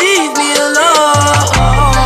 Leave me alone.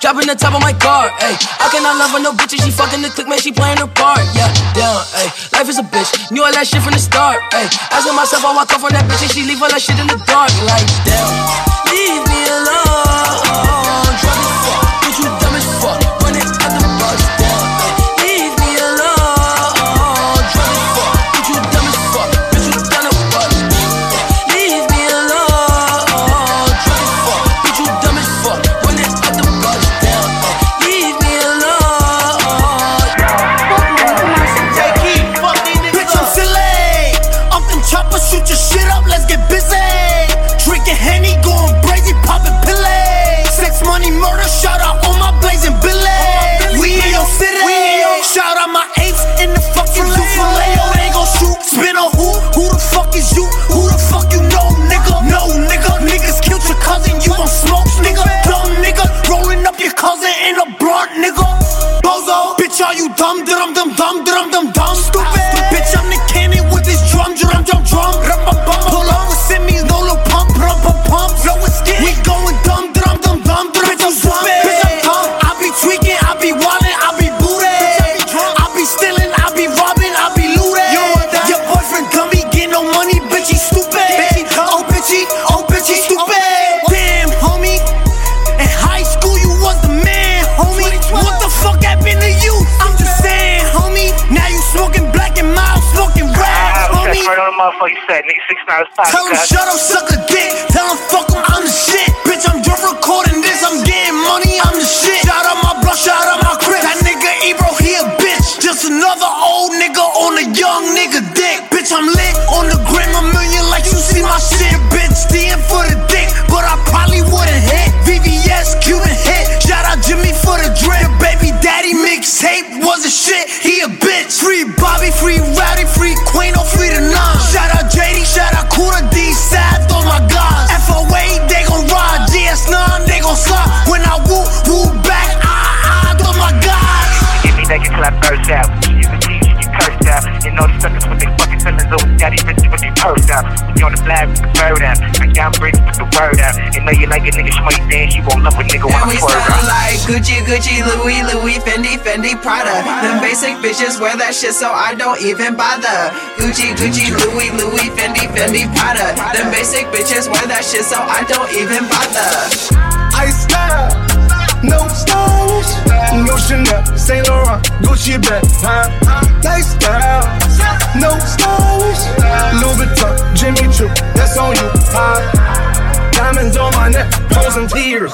dropping the top of my car, ayy. I cannot love her, no bitches, she fucking the click, man, she playing her part, yeah. Down, ayy. Life is a bitch, knew all that shit from the start, ayy. Asking myself, I walk off on that bitch and she leave all that shit in the dark, like, damn. Leave me alone, five. Tell him shut up, suck a dick. Tell him fuck I'm the shit. Bitch, I'm just recording this. I'm getting money, I'm the shit. Shout out my block, shout out my crib. That nigga Ebro, he a bitch. Just another old nigga on a young nigga dick. Bitch, I'm lit on the gram a million like you see my shit. Bitch, DM for the dick, but I probably wouldn't hit. VVS, Cuban hit. Shout out Jimmy for the drip. Baby daddy mixtape was a shit. He a bitch. Free Bobby, free Rowdy, free Give me I burst out. You can teach, you can curse out. You know these suckers with their fucking feelings over daddy bitch with their purse out. When you on the flag with the bird out. Bring down bricks with the word out. And know you like a nigga, show you dance. You won't love a nigga when I we swerve sound out. like Gucci, Gucci, Louis, Louis, Fendi, Fendi, Prada. Them basic bitches wear that shit, so I don't even bother. Gucci, Gucci, Louis, Louis, Fendi, Fendi, Prada. Them basic bitches wear that shit, so I don't even bother. I style, no stylish, no Chanel, Saint Laurent, Gucci bag, huh? Lifestyle, no stylish, Louis Vuitton, Jimmy Choo, that's on you, huh? Diamonds on my neck, frozen tears,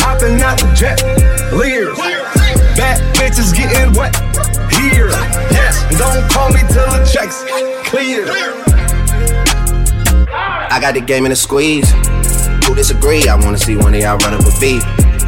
hopping out the jet, leers, bad bitches getting wet here, yes. Don't call me till the checks clear. I got the game in a squeeze. Who disagree? I wanna see one of y'all run up a beat.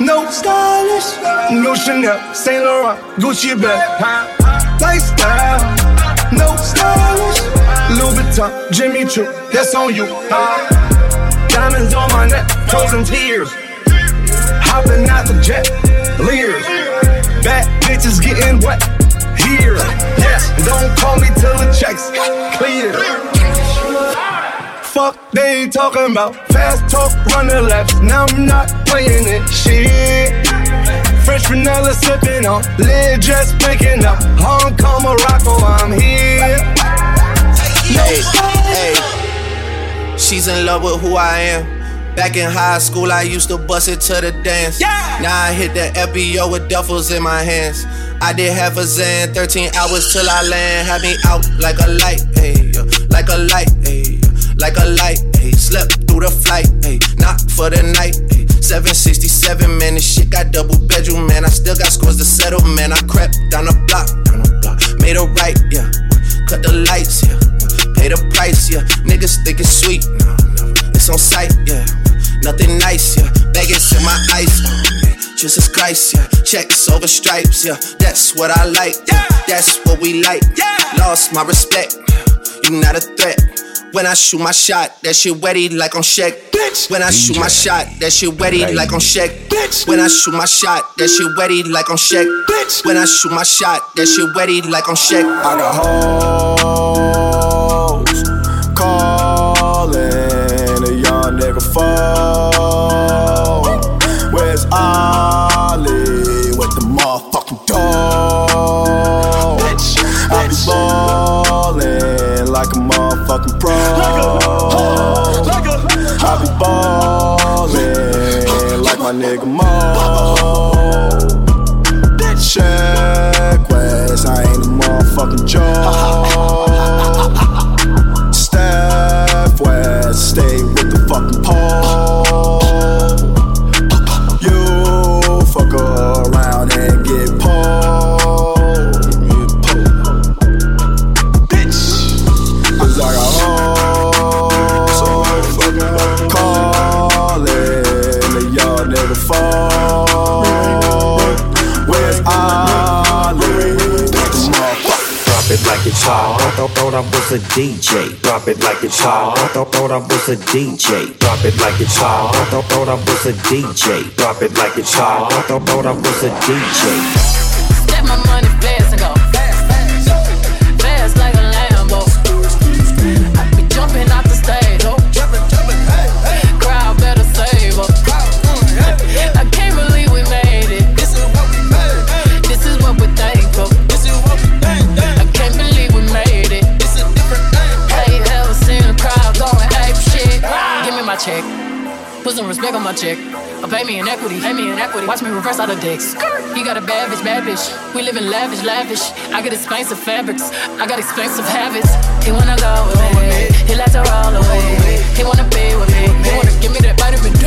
no stylish, no Chanel, Saint Laurent, Gucci bag, lifestyle, no stylish, Louis Vuitton, Jimmy Choo, that's on you. Huh? Diamonds on my neck, frozen tears. Hopping out the jet, leers. Bad bitches getting wet here. Yes, don't call me till the checks clear. Fuck, they ain't talking about fast talk, running laps. Now I'm not playing it. Shit. Fresh vanilla sipping on, lid just picking up. Hong Kong, Morocco, I'm here. No hey, hey. She's in love with who I am. Back in high school, I used to bust it to the dance. Yeah. Now I hit the FBO with duffels in my hands. I did half a Zan, 13 hours till I land. Had me out like a light, hey, like a light, hey, like a light, hey. Slept through the flight, hey, not for the night, hey. 767, man, this shit got double bedroom, man. I still got scores to settle, man. I crept down the block, down the block, made a right, yeah. Cut the lights, yeah pay the price, yeah. Niggas think it's sweet, no, no. It's on sight, yeah. Nothing nice, yeah. Vegas in my eyes, oh. Jesus Christ, yeah. Checks over stripes, yeah. That's what I like, yeah. That's what we like. Yeah. Lost my respect, you not a threat. When I shoot my shot, that shit wetty like on Shaq. Bitch. When I shoot my shot, that shit wetty like on Shaq. Bitch. When I shoot my shot, that shit wetty like on Shaq. Bitch. When I shoot my shot, that shit wetty like on Shaq. I got hoes calling a young nigga phone. Nigga Mo. Check West, I ain't a motherfucking joke. DJ. Drop it like it's hot. Thought, thought I was a DJ. Drop it like it's hot. Thought, thought I was a DJ. Drop it like it's hot. Thought, thought I was a DJ. On my check. Or pay me in equity, pay me in equity. Watch me reverse out of dicks. He got a bad bitch, bad bitch. We live in lavish, lavish. I got expensive fabrics. I got expensive habits. He wanna go with me. He likes to roll away. He wanna be with me. He wanna give me that vitamin D.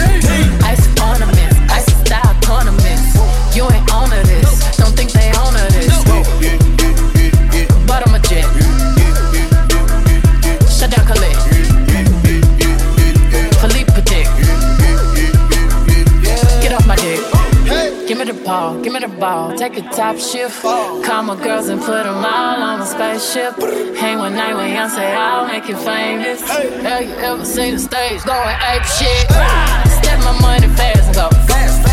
Ice ornaments, ice style ornaments. You ain't on this. Don't think they Give me the ball. Take a top shift. Call my girls and put them all on a spaceship. Hang one night with Beyonce, I'll make you famous. Have you ever seen the stage going ape shit? Step my money fast and go fast, fast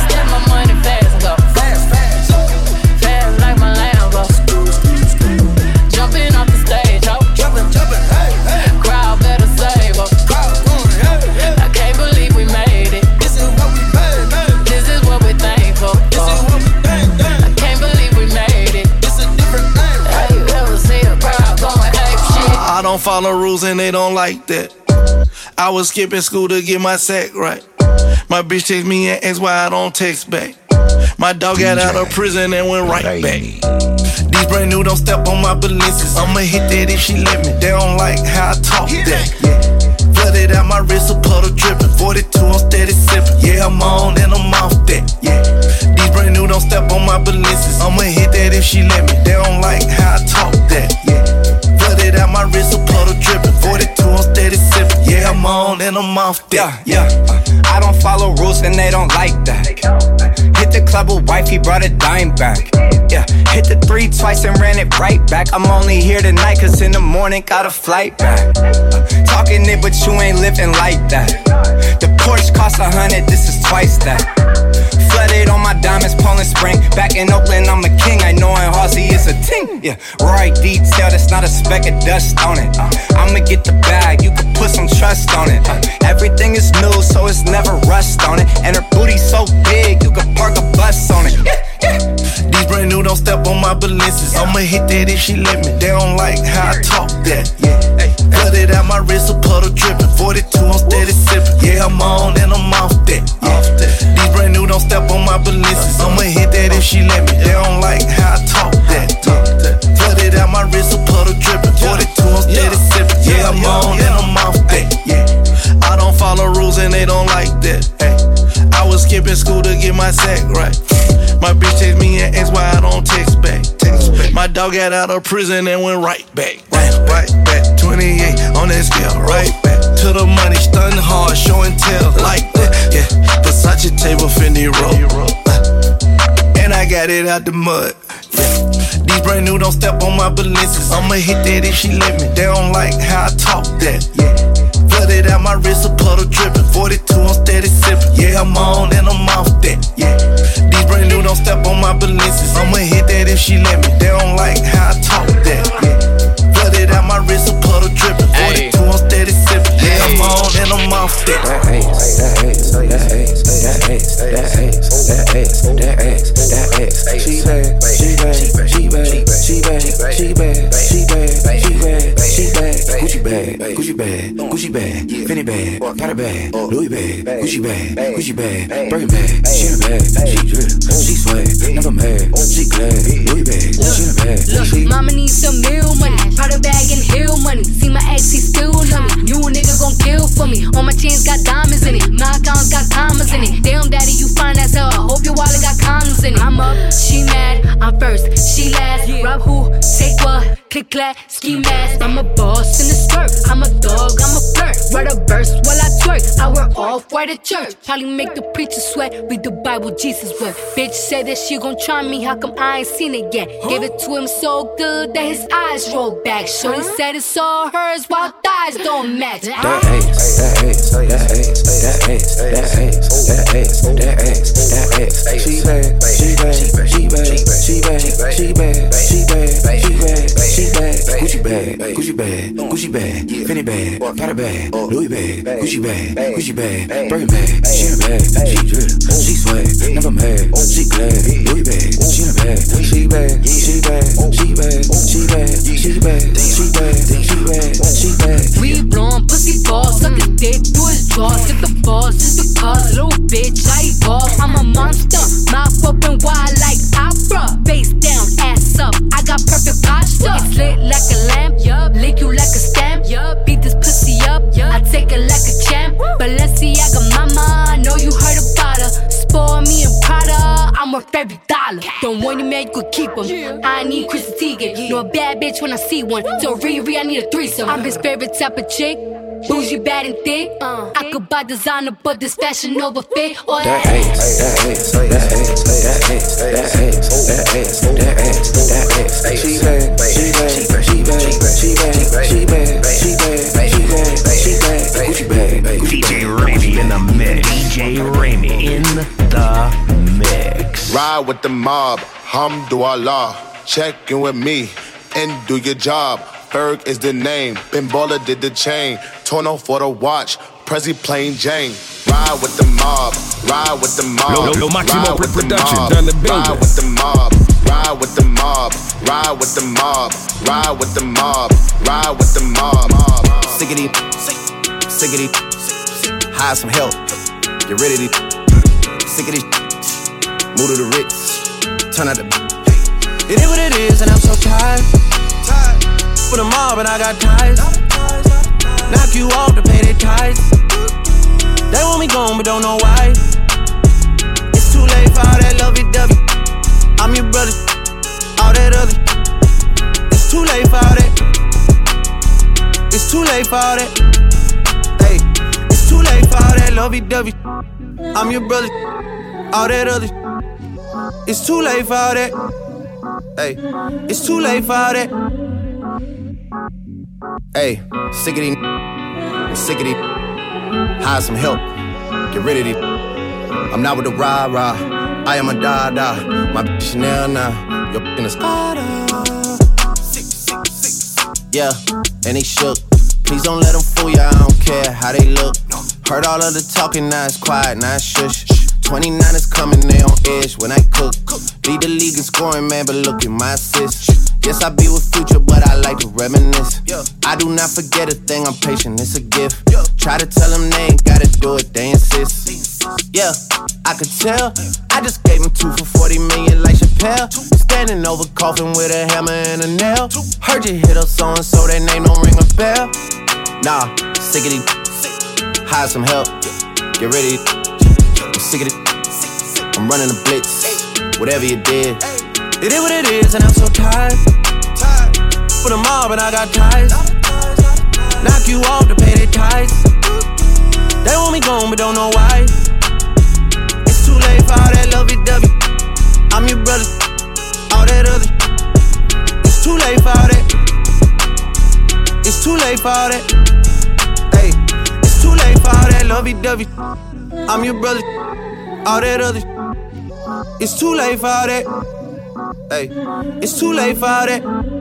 Follow rules and they don't like that. I was skipping school to get my sack right. My bitch text me and ask why I don't text back. My dog got out of prison and went right back. These brand new don't step on my balances. I'ma hit that if she let me. They don't like how I talk that. Yeah. Flooded out my wrist, a puddle dripping. 42, I'm steady sipping. Yeah, I'm on and I'm off that. Yeah. These brand new don't step on my balances. I'ma hit that if she let me. They don't like off that. Yeah, yeah. I don't follow rules and they don't like that. Hit the club with wife, he brought a dime back. Yeah, hit the three twice and ran it right back. I'm only here tonight, cause in the morning got a flight back. Uh, talking it, but you ain't living like that. The Porsche cost a hundred, this is twice that. Flooded on my diamonds, Poland Spring. Back in Oakland, ting. Yeah, right detail, that's not a speck of dust on it. Uh, I'ma get the bag, you can put some trust on it. Uh, everything is new, so it's never rust on it. And her booty so big, you can park a bus on it. Yeah, yeah. These brand new don't step on my balances. I'ma hit that if she let me. They don't like how I talk that. Yeah. Flooded out my wrist, a puddle dripping. 42, I'm steady sipping. Yeah, I'm on and I'm off that. Yeah. These brand new don't step on my balances. I'ma hit that if she let me. They don't like how I talk dog got out of prison and went right back. Right, right back. 28 on that scale, right back. To the money, stunning hard, show and tell like that. Yeah, Versace table, Fendi roll. Uh, and I got it out the mud. Yeah. These brand new don't step on my balances. I'ma hit that if she let me. They don't like how I talk that. Yeah. Flooded out my wrist, a puddle dripping. 42, I'm steady sipping. Yeah, I'm on and I'm off that. Yeah. These brand new don't step on my balances. I'ma hit that if she let me. They don't stick. That ain't bag, bag, Prada bag, Louis bag, Gucci bag, Gucci bag, Birkin bag. She in a bag, she drip, she swag, never mad, she glad. Louis bag, she in a bag, she. Mama needs some meal money, Prada bag and heel money. See my ex, he still love me. You a nigga gon' kill for me. All my chains got diamonds in it, my accounts got commas in it. Damn, daddy, you fine as hell. I hope your wallet got condoms in it. I'm up, she mad, I'm first, she last. Rob who, take what? Click clack, ski mask. I'm a boss in the skirt. I'm a dog, I'm a flirt. Write a verse while I twerk. I wear off white at church. Probably make the preacher sweat. Read the Bible, Jesus wept. Bitch said that she gon' try me. How come I ain't seen it yet? Gave it to him so good that his eyes rolled back. Shorty said it's all hers while thighs don't match. That ass, that ass, that ass, that ass, that ass, that ass, that ass, that ass. She bad, she bad, she bad, she bad, she bad, she bad, she bad. Gucci bag, Gucci bag, Gucci bag, mm, Fendi bag, uh, Prada bag, uh, Louis bag, Gucci bag, Gucci bag, Birkin bag. She in a bag, she drip, she swag, never mad, she glad. Louis bag, she in a bag, she bad, she bad, she bad, she bad, she bad, she bad, Know a bad bitch when I see one. So Riri, I need a threesome. I'm his favorite type of chick. Bougie, bad and thick. Uh. I could buy designer, but this fashion over fit. Or That ass, that ass, that ass, that ass, that ass, that ass, that ass, that ass. She bad, she bad, she bad, she bad, she bad, she bad, she bad, she bad, Gucci bag, Gucci DJ Ramey in the mix. DJ Ramey in the mix. Ride with the mob, hamdulillah. Check in with me and do your job. Ferg is the name, Ben Baller did the chain. Torno for the watch, Prezi plain Jane. Ride with the mob, ride with the mob. Lo- Lo Maximo ride with the Production, mob, done the Ride building. with the mob, ride with the mob, ride with the mob, ride with the mob, ride with the mob. Sickety, sickety, hire some help. Get rid of these. Sickety, move to the Ritz. Turn out the. It is what it is, and I'm so tired. For the mob, and I got ties. Knock you off to pay their ties. They want me gone, but don't know why. It's too late for all that lovey dovey. I'm your brother, all that other. It's too late for all that. It's too late for all that. Hey, it's too late for all that lovey dovey. I'm your brother, all that other. It's too late for all that. Hey, it's too late for all that. Hey, sick of these, sick of these. Hire some help, get rid of these. I'm not with the rah rah. I am a da da. My bitch Chanel now. Your in the Spada. Yeah, and they shook. Please don't let them fool ya, I don't care how they look. Heard all of the talking, now it's quiet, now it's shush. 29 is coming, they on edge when I cook. Lead the league in scoring, man, but look at my assist. Yes, I be with future, but I like to reminisce. I do not forget a thing, I'm patient, it's a gift. Try to tell them they ain't gotta do it, they insist. Yeah, I could tell. I just gave him two for 40 million like Chappelle. Standing over coffin with a hammer and a nail. Heard you hit up so and so, that name don't ring a bell. Nah, sick of these. Hire some help. Get ready. I'm sick of it. I'm running a blitz. Whatever you did. It is what it is, and I'm so tired. For the mob, and I got ties. Knock you off to pay their ties. They want me gone, but don't know why. It's too late for all that lovey dovey. I'm your brother, all that other. It's too late for all that. It's too late for all that. Hey, it's too late for all that lovey dovey. I'm your brother, all that other. It's too late for that. Hey, it's too late for that.